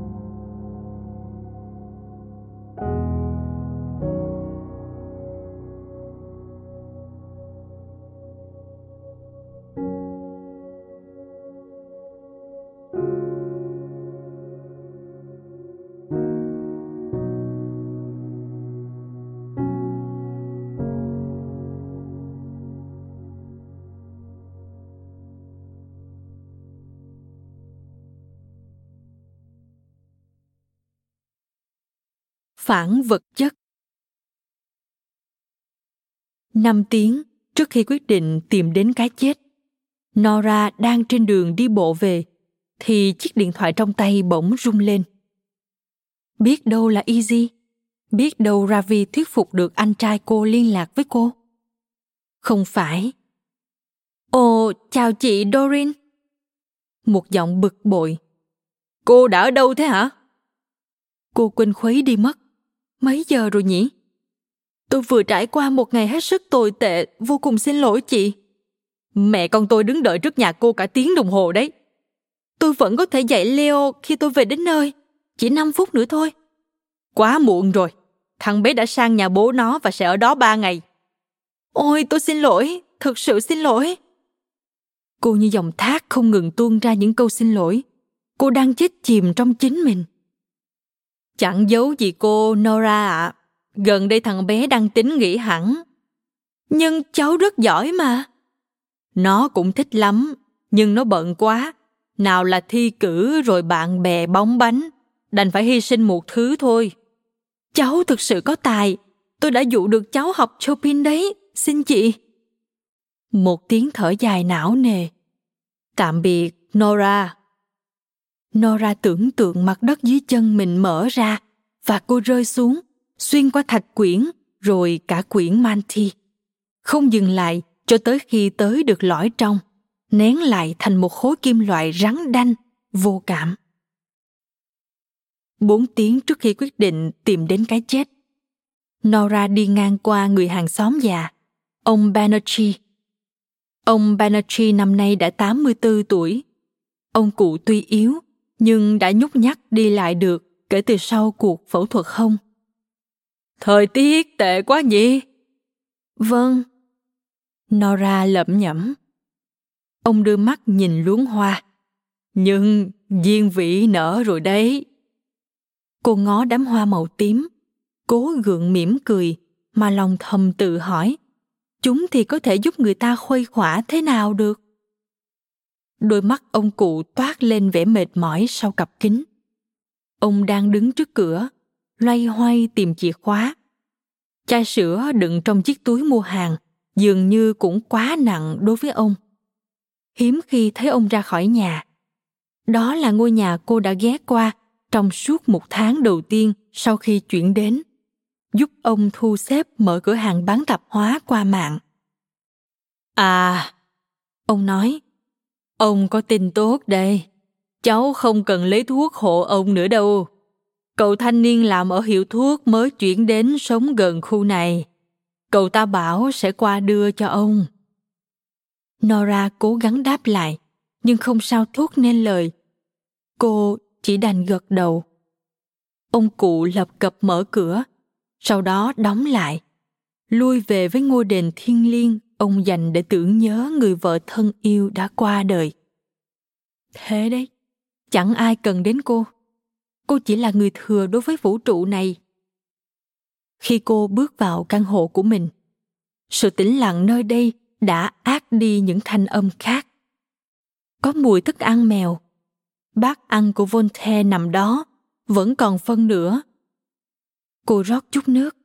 Phản vật chất. Năm tiếng, trước khi quyết định tìm đến cái chết, nora đang trên đường đi bộ về, thì chiếc điện thoại trong tay bỗng rung lên. Biết đâu là easy biết đâu ravi thuyết phục được anh trai cô liên lạc với cô. Không phải. Ồ, chào chị dorin một giọng bực bội. Cô đã ở đâu thế hả? Cô quên khuấy đi mất. Mấy giờ rồi nhỉ? Tôi vừa trải qua một ngày hết sức tồi tệ, vô cùng xin lỗi chị. Mẹ con tôi đứng đợi trước nhà cô cả tiếng đồng hồ đấy. Tôi vẫn có thể dạy Leo khi tôi về đến nơi. Chỉ 5 phút nữa thôi. Quá muộn rồi. Thằng bé đã sang nhà bố nó và sẽ ở đó ba ngày. Ôi, tôi xin lỗi. Thực sự xin lỗi. Cô như dòng thác không ngừng tuôn ra những câu xin lỗi. Cô đang chết chìm trong chính mình. Chẳng giấu gì cô Nora ạ. À. Gần đây thằng bé đang tính nghỉ hẳn. Nhưng cháu rất giỏi mà. Nó cũng thích lắm, nhưng nó bận quá. Nào là thi cử rồi bạn bè bóng bánh. Đành phải hy sinh một thứ thôi. Cháu thực sự có tài. Tôi đã dụ được cháu học Chopin đấy. Xin chị. Một tiếng thở dài não nề. Tạm biệt, Nora. Nora tưởng tượng mặt đất dưới chân mình mở ra và cô rơi xuống, xuyên qua thạch quyển rồi cả quyển manti. Không dừng lại cho tới khi tới được lõi trong, nén lại thành một khối kim loại rắn đanh, vô cảm. Bốn tiếng trước khi quyết định tìm đến cái chết, Nora đi ngang qua người hàng xóm già, ông Banerjee. Ông Banerjee năm nay đã 84 tuổi. Ông cụ tuy yếu nhưng đã nhúc nhắc đi lại được kể từ sau cuộc phẫu thuật hông. Thời tiết tệ quá nhỉ? Vâng. Nora lẩm nhẩm. Ông đưa mắt nhìn luống hoa. Nhưng diên vĩ nở rồi đấy. Cô ngó đám hoa màu tím, cố gượng mỉm cười mà lòng thầm tự hỏi chúng thì có thể giúp người ta khuây khỏa thế nào được đôi mắt ông cụ toát lên vẻ mệt mỏi sau cặp kính. Ông đang đứng trước cửa, loay hoay tìm chìa khóa. Chai sữa đựng trong chiếc túi mua hàng dường như cũng quá nặng đối với ông. Hiếm khi thấy ông ra khỏi nhà. Đó là ngôi nhà cô đã ghé qua trong suốt một tháng đầu tiên sau khi chuyển đến, giúp ông thu xếp mở cửa hàng bán tạp hóa qua mạng. À ông nói ông có tin tốt đây. Cháu không cần lấy thuốc hộ ông nữa đâu. Cậu thanh niên làm ở hiệu thuốc mới chuyển đến sống gần khu này. Cậu ta bảo sẽ qua đưa cho ông. Nora cố gắng đáp lại, nhưng không sao thốt nên lời. Cô chỉ đành gật đầu. Ông cụ lập cập mở cửa, sau đó đóng lại, lui về với ngôi đền thiêng liêng ông dành để tưởng nhớ người vợ thân yêu đã qua đời. Thế đấy, chẳng ai cần đến cô. Cô chỉ là người thừa đối với vũ trụ này. Khi cô bước vào căn hộ của mình, sự tĩnh lặng nơi đây đã át đi những thanh âm khác. Có mùi thức ăn mèo. Bát ăn của voltaire nằm đó vẫn còn phân nữa cô rót chút nước,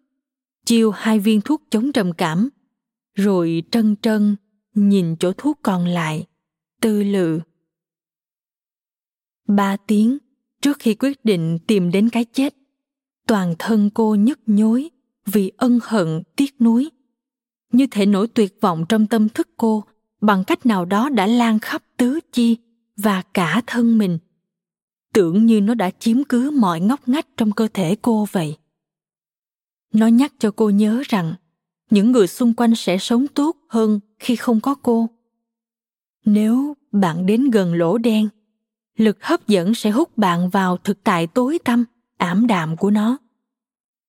chiêu hai viên thuốc chống trầm cảm rồi trân trân nhìn chỗ thuốc còn lại, tư lự. Ba tiếng trước khi quyết định tìm đến cái chết, toàn thân cô nhức nhối vì ân hận tiếc nuối. Như thể nỗi tuyệt vọng trong tâm thức cô bằng cách nào đó đã lan khắp tứ chi và cả thân mình. Tưởng như nó đã chiếm cứ mọi ngóc ngách trong cơ thể cô vậy. Nó nhắc cho cô nhớ rằng những người xung quanh sẽ sống tốt hơn khi không có cô. Nếu bạn đến gần lỗ đen, lực hấp dẫn sẽ hút bạn vào thực tại tối tăm, ảm đạm của nó.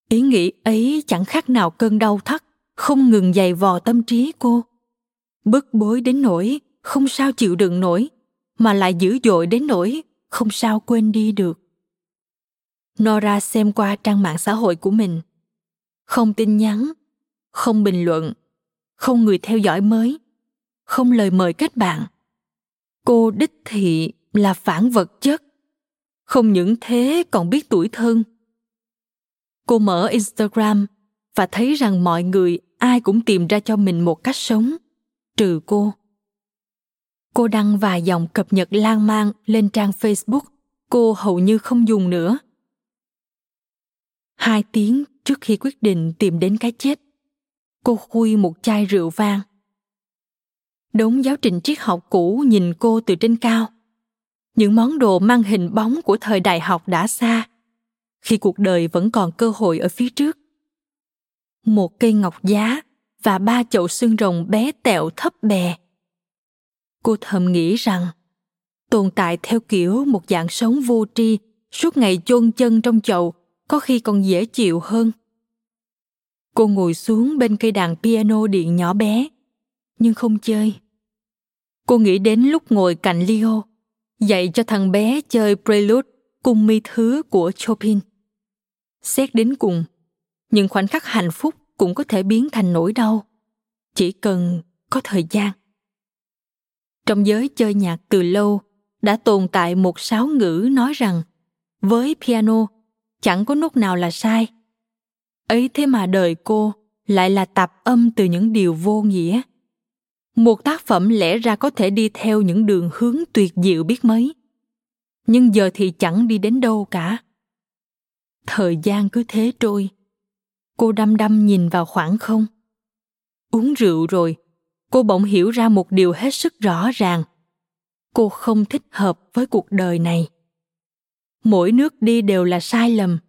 Ý nghĩ ấy chẳng khác nào cơn đau thắt, không ngừng dày vò tâm trí cô. Bức bối đến nỗi không sao chịu đựng nổi, mà lại dữ dội đến nỗi không sao quên đi được. Nora xem qua trang mạng xã hội của mình. Không tin nhắn không bình luận, không người theo dõi mới, không lời mời kết bạn. Cô đích thị là phản vật chất, không những thế còn biết tuổi thân. Cô mở instagram và thấy rằng mọi người ai cũng tìm ra cho mình một cách sống, trừ cô. Cô đăng vài dòng cập nhật lan man lên trang facebook, cô hầu như không dùng nữa. Hai tiếng trước khi quyết định tìm đến cái chết cô khui một chai rượu vang. Đống giáo trình triết học cũ nhìn cô từ trên cao. Những món đồ mang hình bóng của thời đại học đã xa, khi cuộc đời vẫn còn cơ hội ở phía trước. Một cây ngọc giá và ba chậu xương rồng bé tẹo thấp bè. Cô thầm nghĩ rằng, tồn tại theo kiểu một dạng sống vô tri, suốt ngày chôn chân trong chậu, có khi còn dễ chịu hơn cô ngồi xuống bên cây đàn piano điện nhỏ bé, nhưng không chơi. Cô nghĩ đến lúc ngồi cạnh leo, dạy cho thằng bé chơi prelude cung mi thứ của chopin. Xét đến cùng, những khoảnh khắc hạnh phúc cũng có thể biến thành nỗi đau, chỉ cần có thời gian. Trong giới chơi nhạc từ lâu, đã tồn tại một sáo ngữ nói rằng, với piano, chẳng có nốt nào là sai ấy thế mà đời cô lại là tạp âm từ những điều vô nghĩa. Một tác phẩm lẽ ra có thể đi theo những đường hướng tuyệt diệu biết mấy. Nhưng giờ thì chẳng đi đến đâu cả. Thời gian cứ thế trôi. Cô đăm đăm nhìn vào khoảng không. Uống rượu rồi, cô bỗng hiểu ra một điều hết sức rõ ràng. Cô không thích hợp với cuộc đời này. Mỗi nước đi đều là sai lầm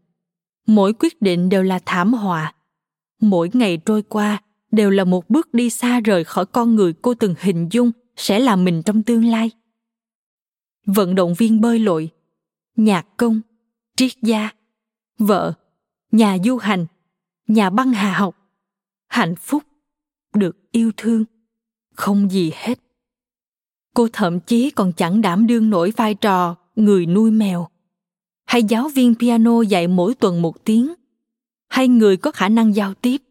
mỗi quyết định đều là thảm họa. Mỗi ngày trôi qua đều là một bước đi xa rời khỏi con người cô từng hình dung sẽ là mình trong tương lai. Vận động viên bơi lội, nhạc công, triết gia, vợ, nhà du hành, nhà băng hà học. Hạnh phúc, được yêu thương, không gì hết. Cô thậm chí còn chẳng đảm đương nổi vai trò người nuôi mèo hay giáo viên piano dạy mỗi tuần một tiếng? Hay người có khả năng giao tiếp?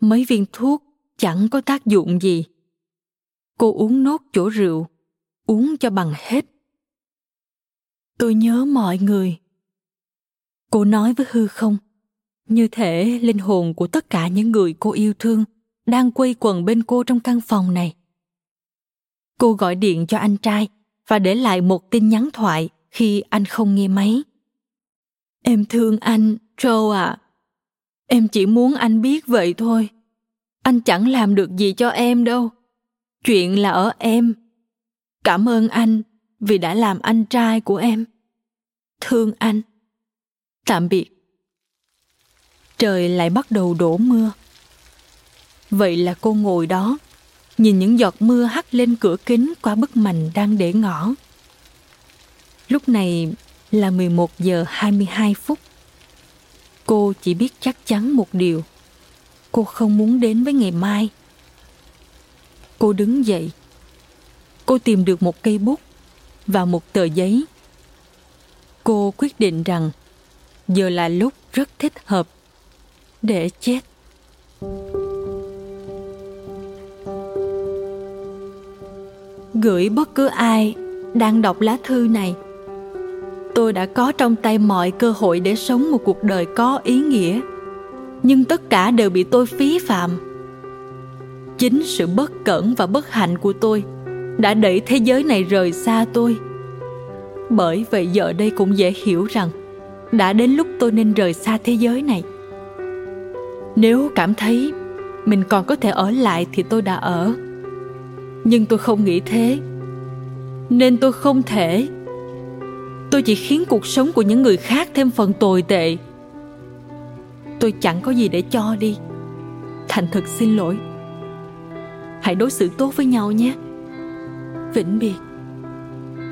Mấy viên thuốc chẳng có tác dụng gì. Cô uống nốt chỗ rượu, uống cho bằng hết. Tôi nhớ mọi người. Cô nói với hư không? Như thể linh hồn của tất cả những người cô yêu thương đang quây quần bên cô trong căn phòng này. Cô gọi điện cho anh trai và để lại một tin nhắn thoại khi anh không nghe máy. Em thương anh, joe ạ à. em chỉ muốn anh biết vậy thôi. Anh chẳng làm được gì cho em đâu. Chuyện là ở em. Cảm ơn anh vì đã làm anh trai của em. Thương anh. Tạm biệt. Trời lại bắt đầu đổ mưa. Vậy là cô ngồi đó, nhìn những giọt mưa hắt lên cửa kính qua bức mành đang để ngõ lúc này là 11 giờ 22 phút. Cô chỉ biết chắc chắn một điều. Cô không muốn đến với ngày mai. Cô đứng dậy. Cô tìm được một cây bút và một tờ giấy. Cô quyết định rằng giờ là lúc rất thích hợp để chết. Gửi bất cứ ai đang đọc lá thư này tôi đã có trong tay mọi cơ hội để sống một cuộc đời có ý nghĩa. Nhưng tất cả đều bị tôi phí phạm. Chính sự bất cẩn và bất hạnh của tôi đã đẩy thế giới này rời xa tôi. Bởi vậy giờ đây cũng dễ hiểu rằng đã đến lúc tôi nên rời xa thế giới này. Nếu cảm thấy mình còn có thể ở lại thì tôi đã ở. Nhưng tôi không nghĩ thế. Nên tôi không thể tôi chỉ khiến cuộc sống của những người khác thêm phần tồi tệ. Tôi chẳng có gì để cho đi. Thành thực xin lỗi. Hãy đối xử tốt với nhau nhé. Vĩnh biệt.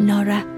Nora.